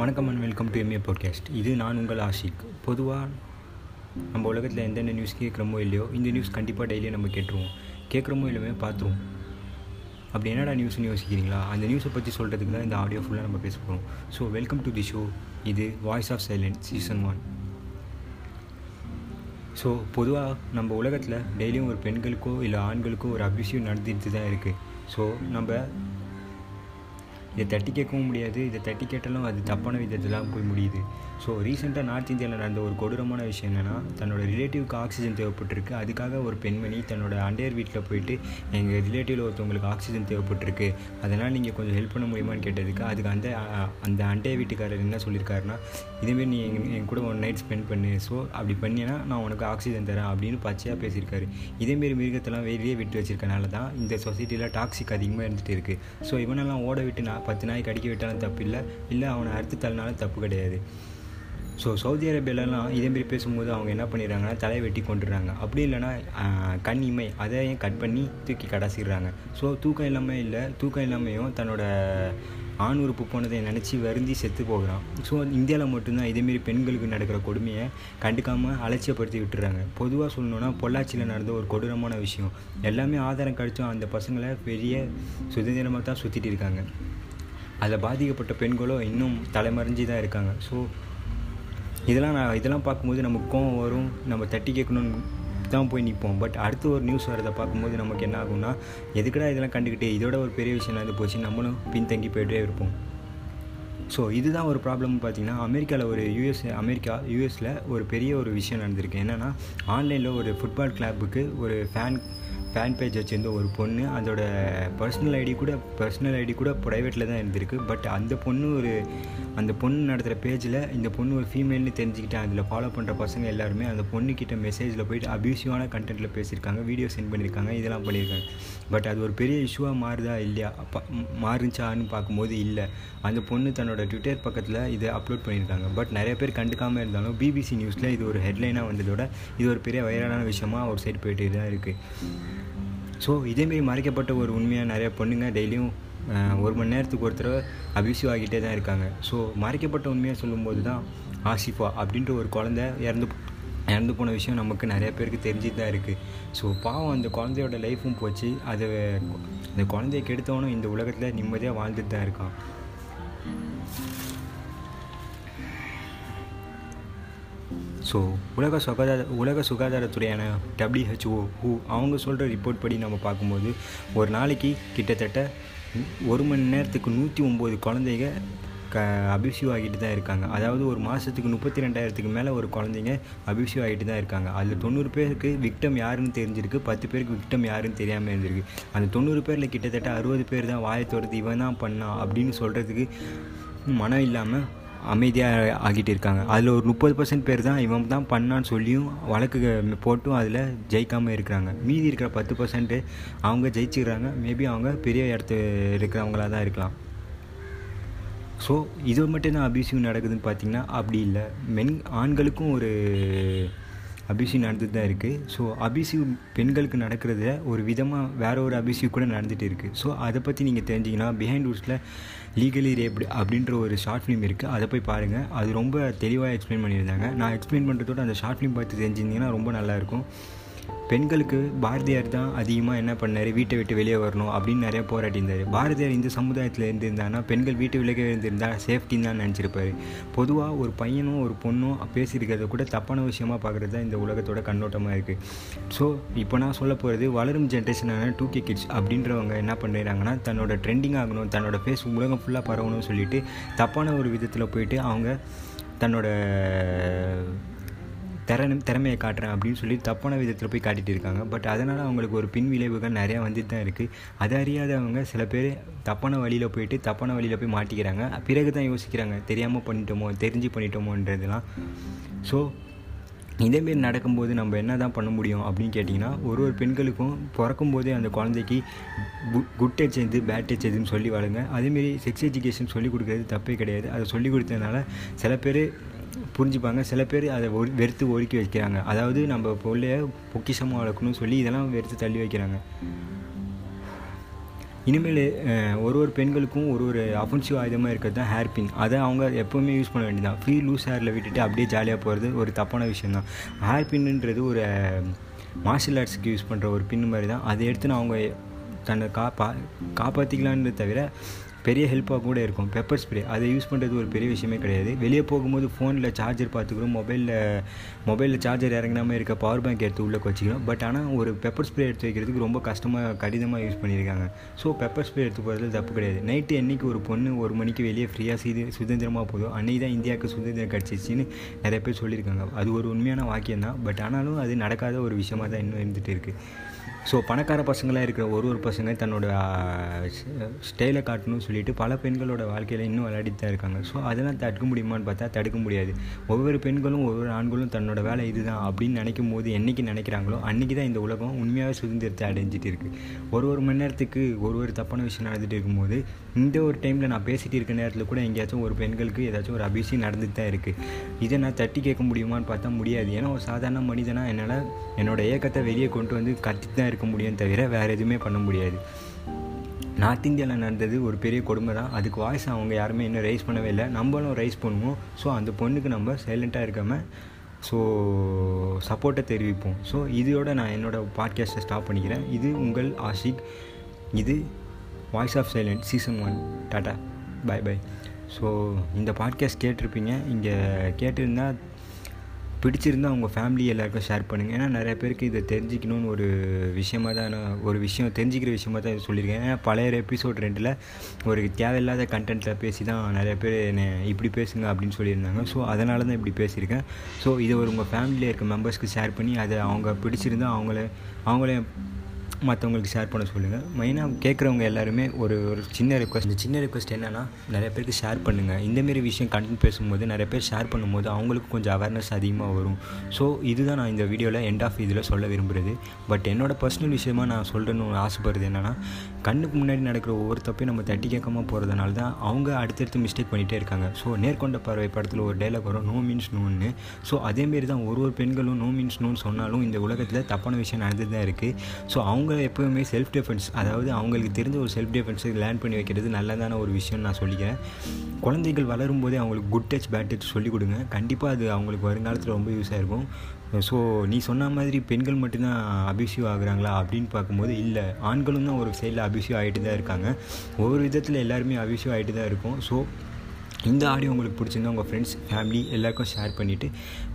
வணக்கம் and welcome to MA podcast இது நான் உங்கள் ஆஷிக். பொதுவாக நம்ம உலகத்தில் எந்தெந்த நியூஸ் கேட்குறோமோ இல்லையோ இந்த நியூஸ் கண்டிப்பாக டெய்லியும் நம்ம கேட்டுருவோம். கேட்குறோமோ இல்லையுமே பார்த்துருவோம். அப்படி என்னடா நியூஸ்னு யோசிக்கிறீங்களா? அந்த நியூஸை பற்றி சொல்கிறதுக்கு தான் இந்த ஆடியோ ஃபுல்லாக நம்ம பேச போகிறோம் so welcome to the show இது voice of silent season one so பொதுவாக நம்ம உலகத்தில் டெய்லியும் ஒரு பெண்களுக்கோ இல்லை ஆண்களுக்கோ ஒரு அபியூசிவ் நடந்துட்டு தான் இருக்குது ஸோ நம்ம இதை தட்டி கேட்கவும் முடியாது. இதை தட்டி கேட்டாலும் அது தப்பான விதத்தில் தான் போய் முடியுது. ஸோ ரீசெண்டாக நார்த் இந்தியாவில் நடந்த ஒரு கொடூரமான விஷயம் என்னென்னா தன்னோட ரிலேட்டிவ்க்கு ஆக்சிஜன் தேவைப்பட்டிருக்கு. அதுக்காக ஒரு பெண்மணி தன்னோட அண்டையர் வீட்டில் போயிட்டு எங்கள் ரிலேட்டிவில் ஒருத்தவங்களுக்கு ஆக்சிஜன் தேவைப்பட்டிருக்கு. அதனால் நீங்கள் கொஞ்சம் ஹெல்ப் பண்ண முடியுமான்னு கேட்டதுக்கு அதுக்கு அந்த அந்த அண்டைய வீட்டுக்காரர் என்ன சொல்லியிருக்காருன்னா இதேமாரி நீ என் என் கூட ஒன் நைட் ஸ்பெண்ட் பண்ணு. ஸோ அப்படி பண்ணினா நான் உனக்கு ஆக்சிஜன் தரேன் அப்படின்னு பச்சையாக பேசியிருக்காரு. இதேமாரி மிருகத்தெல்லாம் வெளியே விட்டு வச்சிருக்கனால தான் இந்த சொசைட்டியில் டாக்ஸிக் அதிகமாக இருந்துகிட்டு இருக்குது ஸோ இவனெல்லாம் ஓட விட்டு நான் பத்து நாய் கடிக்க விட்டாலும் தப்பு இல்லை இல்லை அவனை அறுத்து தள்ளினாலும் தப்பு கிடையாது. ஸோ சவுதி அரேபியாலலாம் இதேமாரி பேசும்போது அவங்க என்ன பண்ணிடுறாங்கன்னா தலையை வெட்டி கொண்டுடுறாங்க அப்படி இல்லைன்னா கண் இமை அதையும் கட் பண்ணி தூக்கி கடாசிடுறாங்க. ஸோ தூக்கம் இல்லாமல் இல்லை தூக்கம் இல்லாமையும் தன்னோட ஆண் உறுப்பு போனதை நினச்சி வருந்தி செத்து போகிறான். ஸோ இந்தியாவில் மட்டும்தான் இதேமாரி பெண்களுக்கு நடக்கிற கொடுமையை கண்டுக்காமல் அலட்சியப்படுத்தி விட்டுறாங்க. பொதுவாக சொல்லணுன்னா பொள்ளாச்சியில் நடந்த ஒரு கொடூரமான விஷயம். எல்லாமே ஆதாரம் கழிச்சும் அந்த பசங்களை பெரிய சுதந்திரமாக தான் சுற்றிட்டு இருக்காங்க. அதில் பாதிக்கப்பட்ட பெண்களோ இன்னும் தலைமறைஞ்சு தான் இருக்காங்க. ஸோ இதெல்லாம் நான் இதெல்லாம் பார்க்கும்போது நமக்கு கோவம் வரும். நம்ம தட்டி கேட்கணும்னு தான் போய் நிற்போம் பட் அடுத்து ஒரு நியூஸ் வரதை பார்க்கும்போது நமக்கு என்ன ஆகும்னா எதுக்கடா இதெல்லாம் கண்டுக்கிட்டு இதோட ஒரு பெரிய விஷயம் நடந்து போச்சு. நம்மளும் பின்தங்கி போயிட்டே இருப்போம். ஸோ இதுதான் ஒரு ப்ராப்ளம் பார்த்தீங்கன்னா அமெரிக்காவில் ஒரு யூஎஸ் அமெரிக்கா யூஎஸில் ஒரு பெரிய ஒரு விஷயம் நடந்திருக்கு. என்னென்னா ஆன்லைனில் ஒரு ஃபுட்பால் கிளப்புக்கு ஒரு ஃபேன் ஃபேன் பேஜ் வச்சுருந்த ஒரு பொண்ணு அதோட பர்சனல் ஐடி கூட பர்சனல் ஐடி கூட ப்ரைவேட்டில் தான் இருந்திருக்கு. பட் அந்த பொண்ணு ஒரு அந்த பொண்ணு நடத்துகிற பேஜில் இந்த பொண்ணு ஒரு ஃபீமேல்னு தெரிஞ்சுக்கிட்டேன் அதில் ஃபாலோ பண்ணுற பசங்க எல்லாருமே அந்த பொண்ணுக்கிட்ட மெசேஜில் போயிட்டு அபியூசிவான கண்டென்ட்டில் பேசியிருக்காங்க வீடியோ சென்ட் பண்ணியிருக்காங்க இதெல்லாம் பண்ணியிருக்காங்க. பட் அது ஒரு பெரிய இஷ்யூவாக மாறுதா இல்லையா? மாறுச்சான்னு பார்க்கும்போது இல்லை. அந்த பொண்ணு தன்னோட ட்விட்டர் பக்கத்தில் இதை அப்லோட் பண்ணியிருக்காங்க. பட் நிறைய பேர் கண்டுக்காமல் இருந்தாலும் பிபிசி நியூஸில் இது ஒரு ஹெட்லைனாக வந்ததோட இது ஒரு பெரிய வைரலான விஷயமாக ஒரு சைடு போயிட்டு தான் இருக்குது ஸோ இதேமாரி மறைக்கப்பட்ட ஒரு உண்மையாக நிறைய பொண்ணுங்க டெய்லியும் ஒரு மணி நேரத்துக்கு ஒருத்தர் அபியூசிவ் ஆகிட்டே தான் இருக்காங்க. ஸோ மறைக்கப்பட்ட உண்மையாக சொல்லும்போது தான் ஆசிஃபா அப்படின்ற ஒரு குழந்த இறந்து இறந்து போன விஷயம் நமக்கு நிறைய பேருக்கு தெரிஞ்சுட்டு தான் இருக்குது ஸோ பாவம் அந்த குழந்தையோட லைஃப்பும் போச்சு. அதை அந்த குழந்தைய கெடுத்தவனும் இந்த உலகத்தில் நிம்மதியாக வாழ்ந்துட்டு தான் இருக்கான். ஸோ உலக சுகாதார உலக சுகாதாரத்துறையான டபிள்யூஹெச்ஓ ஹூ அவங்க சொல்கிற ரிப்போர்ட் படி நம்ம பார்க்கும்போது ஒரு நாளைக்கு கிட்டத்தட்ட ஒரு மணி நேரத்துக்கு நூற்றி ஒம்பது குழந்தைங்க க அபியூசிவ் ஆகிட்டு தான் இருக்காங்க. அதாவது ஒரு மாதத்துக்கு முப்பத்தி ரெண்டாயிரத்துக்கு மேலே ஒரு குழந்தைங்க அபியூசிவ் ஆகிட்டு தான் இருக்காங்க. அதில் தொண்ணூறு பேருக்கு விக்டம் யாருன்னு தெரிஞ்சிருக்கு. பத்து பேருக்கு விக்டம் யாருன்னு தெரியாமல் இருந்திருக்கு. அந்த தொண்ணூறு பேரில் கிட்டத்தட்ட அறுபது பேர் தான் வாயை இவன் தான் பண்ணான் அப்படின்னு சொல்கிறதுக்கு மனம் இல்லாமல் அமைதியாக ஆகிட்டு இருக்காங்க. அதில் ஒரு முப்பது பர்சன்ட் பேர் தான் இவன் தான் பண்ணான்னு சொல்லியும் வழக்கு போட்டும் அதில் ஜெயிக்காமல் இருக்கிறாங்க. மீதி இருக்கிற பத்து பர்சன்ட்டு அவங்க ஜெயிச்சுக்கிறாங்க. மேபி அவங்க பெரிய இடத்து இருக்கிறவங்களாக தான் இருக்கலாம். ஸோ இது மட்டும் தான் அபியூசிவ் நடக்குதுன்னு பார்த்தீங்கன்னா அப்படி இல்லை. மென் ஆண்களுக்கும் ஒரு அபியூசிவ் நடந்துட்டு தான் இருக்குது ஸோ அபியூசிவ் பெண்களுக்கு நடக்கிறத ஒரு விதமாக வேற ஒரு அபியூசிவ் கூட நடந்துகிட்டு இருக்குது ஸோ அதை பற்றி நீங்கள் தெரிஞ்சிங்கன்னா பிஹைண்ட் ரூட்ஸில் லீகலி ரேப்டு அப்படின்ற ஒரு ஷார்ட் ஃபிலிம் இருக்குது அதை போய் பாருங்கள் அது ரொம்ப தெளிவாக எக்ஸ்பிளைன் பண்ணியிருந்தாங்க. நான் எக்ஸ்பிளைன் பண்ணுறதோட அந்த ஷார்ட் ஃபிலிம் பார்த்து தெரிஞ்சிருந்தீங்கன்னா ரொம்ப நல்லாயிருக்கும் பெண்களுக்கு பாரதியார் தான் அதிகமாக என்ன பண்ணார்? வீட்டை விட்டு வெளியே வரணும் அப்படின்னு நிறையா போராட்டியிருந்தார் பாரதியார் இந்த சமுதாயத்தில் இருந்திருந்தாங்கன்னா பெண்கள் வீட்டு விலகே இருந்திருந்தா சேஃப்டின்னு தான் நினச்சிருப்பார். பொதுவாக ஒரு பையனும் ஒரு பொண்ணும் பேசியிருக்கிறத கூட தப்பான விஷயமா பார்க்குறது தான் இந்த உலகத்தோட கண்ணோட்டமாக இருக்குது ஸோ இப்போ நான் சொல்ல போகிறது வளரும் ஜென்ரேஷனான டூ கே கிட்ஸ் அப்படின்றவங்க என்ன பண்ணுறாங்கன்னா தன்னோட ட்ரெண்டிங் ஆகணும் தன்னோட ஃபேஸ் உலகம் ஃபுல்லாக பரவணும்னு சொல்லிட்டு தப்பான ஒரு விதத்தில் போயிட்டு அவங்க தன்னோட திறன் திறமையை காட்டுறேன் அப்படின்னு சொல்லி தப்பான விதத்தில் போய் காட்டிகிட்டு இருக்காங்க. பட் அதனால் அவங்களுக்கு ஒரு பின் விளைவுகள் நிறையா வந்துட்டு தான் இருக்குது அதை அறியாதவங்க சில பேர் தப்பான வழியில் போயிட்டு தப்பான வழியில் போய் மாட்டிக்கிறாங்க. பிறகு தான் யோசிக்கிறாங்க தெரியாமல் பண்ணிட்டோமோ தெரிஞ்சு பண்ணிட்டோமோன்றதுலாம். ஸோ இதேமாரி நடக்கும்போது நம்ம என்ன தான் பண்ண முடியும் அப்படின்னு கேட்டிங்கன்னா ஒரு ஒரு பெண்களுக்கும் பிறக்கும் போதே அந்த குழந்தைக்கு குட் டச் எது பேட் டச் எதுன்னு சொல்லி வளருங்க அதேமாரி செக்ஸ் எஜுகேஷன் சொல்லி கொடுக்குறது தப்பே கிடையாது. அதை சொல்லி கொடுத்ததுனால சில பேர் புரிஞ்சுப்பாங்க. சில பேர் அதை ஒரு வெறுத்து ஒதுக்கி வைக்கிறாங்க. அதாவது நம்ம பிள்ளைய பொக்கிஷமாக வளர்க்கணும்னு சொல்லி இதெல்லாம் வெறுத்து தள்ளி வைக்கிறாங்க. இனிமேல் ஒரு ஒரு பெண்களுக்கும் ஒரு ஒரு அஃபென்சிவ் ஆயுதமாக இருக்கிறது தான் ஹேர் பின் அதை அவங்க எப்போவுமே யூஸ் பண்ண வேண்டியதான் ஃப்ரீ லூஸ் ஹேரில் விட்டுட்டு அப்படியே ஜாலியாக போகிறது ஒரு தப்பான விஷயம் தான் ஹேர் பின்னுன்றது ஒரு மார்ஷியல் ஆர்ட்ஸுக்கு யூஸ் பண்ணுற ஒரு பின் மாதிரி தான். அதை எடுத்து நான் அவங்க தன்னை காப்பா காப்பாற்றிக்கலான்னு தவிர பெரிய ஹெல்ப்பாக கூட இருக்கும். பெப்பர் ஸ்ப்ரே அதை யூஸ் பண்ணுறது ஒரு பெரிய விஷயமே கிடையாது. வெளியே போகும்போது ஃபோனில் சார்ஜர் பார்த்துக்கிறோம். மொபைலில் மொபைலில் சார்ஜர் இறங்கினாமல் இருக்க பவர் பேங்க் எடுத்து உள்ளே வச்சுக்கிறோம். பட் ஆனால் ஒரு பெப்பர் ஸ்ப்ரே எடுத்து வைக்கிறதுக்கு ரொம்ப கஷ்டமாக கடினமாக யூஸ் பண்ணியிருக்காங்க. ஸோ பெப்பர் ஸ்ப்ரே எடுத்து போகிறதுல தப்பு கிடையாது. நைட்டு என்றைக்கு ஒரு பொண்ணு ஒரு மணிக்கு வெளியே ஃப்ரீயாக செய்து சுதந்திரமாக போதும் அன்றைக்கி தான் இந்தியாவுக்கு சுதந்திரம் கிடச்சிச்சின்னு நிறைய பேர் சொல்லியிருக்காங்க. அது ஒரு உண்மையான வாக்கியம் தான் பட் ஆனாலும் அது நடக்காத ஒரு விஷயமாக தான் இன்னும் இருந்துகிட்டு இருக்குது ஸோ பணக்கார பசங்களாக இருக்கிற ஒரு ஒரு பசங்க தன்னோட ஸ்டைலை காட்டணும்னு சொல்லிட்டு பல பெண்களோட வாழ்க்கையில் இன்னும் விளையாடிட்டு தான் இருக்காங்க. ஸோ அதெல்லாம் தடுக்க முடியுமான்னு பார்த்தா தடுக்க முடியாது. ஒவ்வொரு பெண்களும் ஒவ்வொரு ஆண்களும் தன்னோட வேலை இதுதான் அப்படின்னு நினைக்கும் போது என்றைக்கு நினைக்கிறாங்களோ அன்றைக்கி தான் இந்த உலகம் உண்மையாகவே சுதந்திரத்தை அடைஞ்சிட்டு இருக்குது ஒரு ஒரு மணி நேரத்துக்கு ஒரு ஒரு தப்பான விஷயம் நடந்துட்டு இருக்கும்போது இந்த ஒரு டைமில் நான் பேசிகிட்டு இருக்க நேரத்தில் கூட எங்கேயாச்சும் ஒரு பெண்களுக்கு ஏதாச்சும் ஒரு அபிஷேகம் நடந்துட்டு தான் இருக்குது இதை நான் தட்டி கேட்க முடியுமான்னு பார்த்தா முடியாது. ஏன்னா ஒரு சாதாரண மனிதனாக என்னால் என்னோட இயக்கத்தை வெளியே கொண்டு வந்து கத்தி தான் இருக்க முடியும் தவிர வேறு எதுவுமே பண்ண முடியாது. நார்த் இந்தியாவில் நடந்தது ஒரு பெரிய கொடுமை தான். அதுக்கு வாய்ஸ் அவங்க யாருமே இன்னும் ரைஸ் பண்ணவே இல்லை. நம்மளும் ரைஸ் பண்ணுவோம். ஸோ அந்த பொண்ணுக்கு நம்ம சைலண்ட்டாக இருக்காமல் ஸோ சப்போர்ட்டை தெரிவிப்போம். ஸோ இதோட நான் என்னோடய பாட்காஸ்ட்டை ஸ்டாப் பண்ணிக்கிறேன். இது உங்கள் ஆஷிக். இது voice of silent season one tata bye bye so இந்த பாட்காஸ்ட் கேட்டிருப்பீங்க. இங்கே கேட்டிருந்தால் பிடிச்சிருந்தா உங்கள் ஃபேமிலி எல்லாருக்கும் ஷேர் பண்ணுங்கள் ஏன்னா நிறைய பேருக்கு இதை தெரிஞ்சிக்கணும்னு ஒரு விஷயமாக தான் நான் ஒரு விஷயம் தெரிஞ்சிக்கிற விஷயமாக தான் சொல்லியிருக்கேன். ஏன்னா பழைய எபிசோட் ரெண்டில் ஒரு தேவையில்லாத கண்டென்ட்டில் பேசி தான் நிறைய பேர் என்னை இப்படி பேசுங்க அப்படின்னு சொல்லியிருந்தாங்க. ஸோ அதனால தான் இப்படி பேசியிருக்கேன். ஸோ இதை ஒரு உங்கள் ஃபேமிலியில் இருக்க மெம்பர்ஸ்க்கு ஷேர் பண்ணி அதை அவங்க பிடிச்சிருந்தா அவங்கள அவங்களே மற்றவங்களுக்கு ஷேர் பண்ண சொல்லுங்கள் மெயினாக கேட்குறவங்க எல்லாருமே ஒரு ஒரு சின்ன ரிக்வஸ்ட் இந்த சின்ன ரிக்வஸ்ட் என்னென்னா நிறைய பேருக்கு ஷேர் பண்ணுங்கள் இந்தமாரி விஷயம் கண்டென்ட் பேசும்போது நிறைய பேர் ஷேர் பண்ணும்போது அவங்களுக்கு கொஞ்சம் அவேர்னஸ் அதிகமாக வரும். ஸோ இதுதான் நான் இந்த வீடியோவில் எண்ட் ஆஃப் இதில் சொல்ல விரும்புகிறது பட் என்னோடய பர்சனல் விஷயமா நான் சொல்லணும்னு ஆசைப்படுறது என்னென்னா கண்ணுக்கு முன்னாடி நடக்கிற ஒவ்வொரு தப்பையும் நம்ம தட்டி கேட்காம போகிறதுனால தான் அவங்க அடுத்தடுத்து மிஸ்டேக் பண்ணிகிட்டே இருக்காங்க. ஸோ நேர்கொண்ட பார்வை படத்தில் ஒரு டைலாக் வரும். நோ மீன்ஸ் நோன்னு ஸோ அதேமாரி தான் ஒரு ஒரு பெண்களும் நோ மீன்ஸ் நோன்னு சொன்னாலும் இந்த உலகத்தில் தப்பான விஷயம் நடந்துட்டு தான் இருக்குது ஸோ அவங்க எப்போவுமே செல்ஃப் டிஃபென்ஸ் அதாவது அவங்களுக்கு தெரிஞ்ச ஒரு செல்ஃப் டிஃபென்ஸை லேர்ன் பண்ணி வைக்கிறது நல்லதான ஒரு விஷயம் நான் சொல்லிக்கிறேன். குழந்தைகள் வளரும் போதே அவங்களுக்கு குட் டச் பேட் டச் சொல்லிக் கொடுங்க. கண்டிப்பாக அது அவங்களுக்கு வருங்காலத்தில் ரொம்ப யூஸாக இருக்கும். ஸோ நீ சொன்ன மாதிரி பெண்கள் மட்டும்தான் அபியூசிவ் ஆகுறாங்களா அப்படின்னு பார்க்கும்போது இல்லை. ஆண்களும் தான் ஒரு சைடில் அபியூசிவ் ஆகிட்டு தான் இருக்காங்க. ஒவ்வொரு விதத்தில் எல்லாருமே அபியூசிவ் ஆகிட்டு தான் இருக்கும். ஸோ இந்த ஆடியோ உங்களுக்கு பிடிச்சிருந்தா உங்கள் ஃப்ரெண்ட்ஸ் ஃபேமிலி எல்லாருக்கும் ஷேர் பண்ணிவிட்டு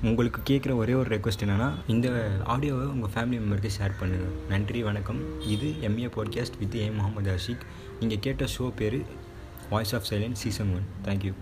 உங்களுக்கு கேட்குற ஒரே ஒரு ரெக்வஸ்ட் என்னென்னா இந்த ஆடியோவை உங்கள் ஃபேமிலி மெம்பருக்கு ஷேர் பண்ணுங்கள் நன்றி வணக்கம். இது MA podcast with A Mohammed Ashik நீங்கள் கேட்ட ஷோ பேர் voice of silence season one thank you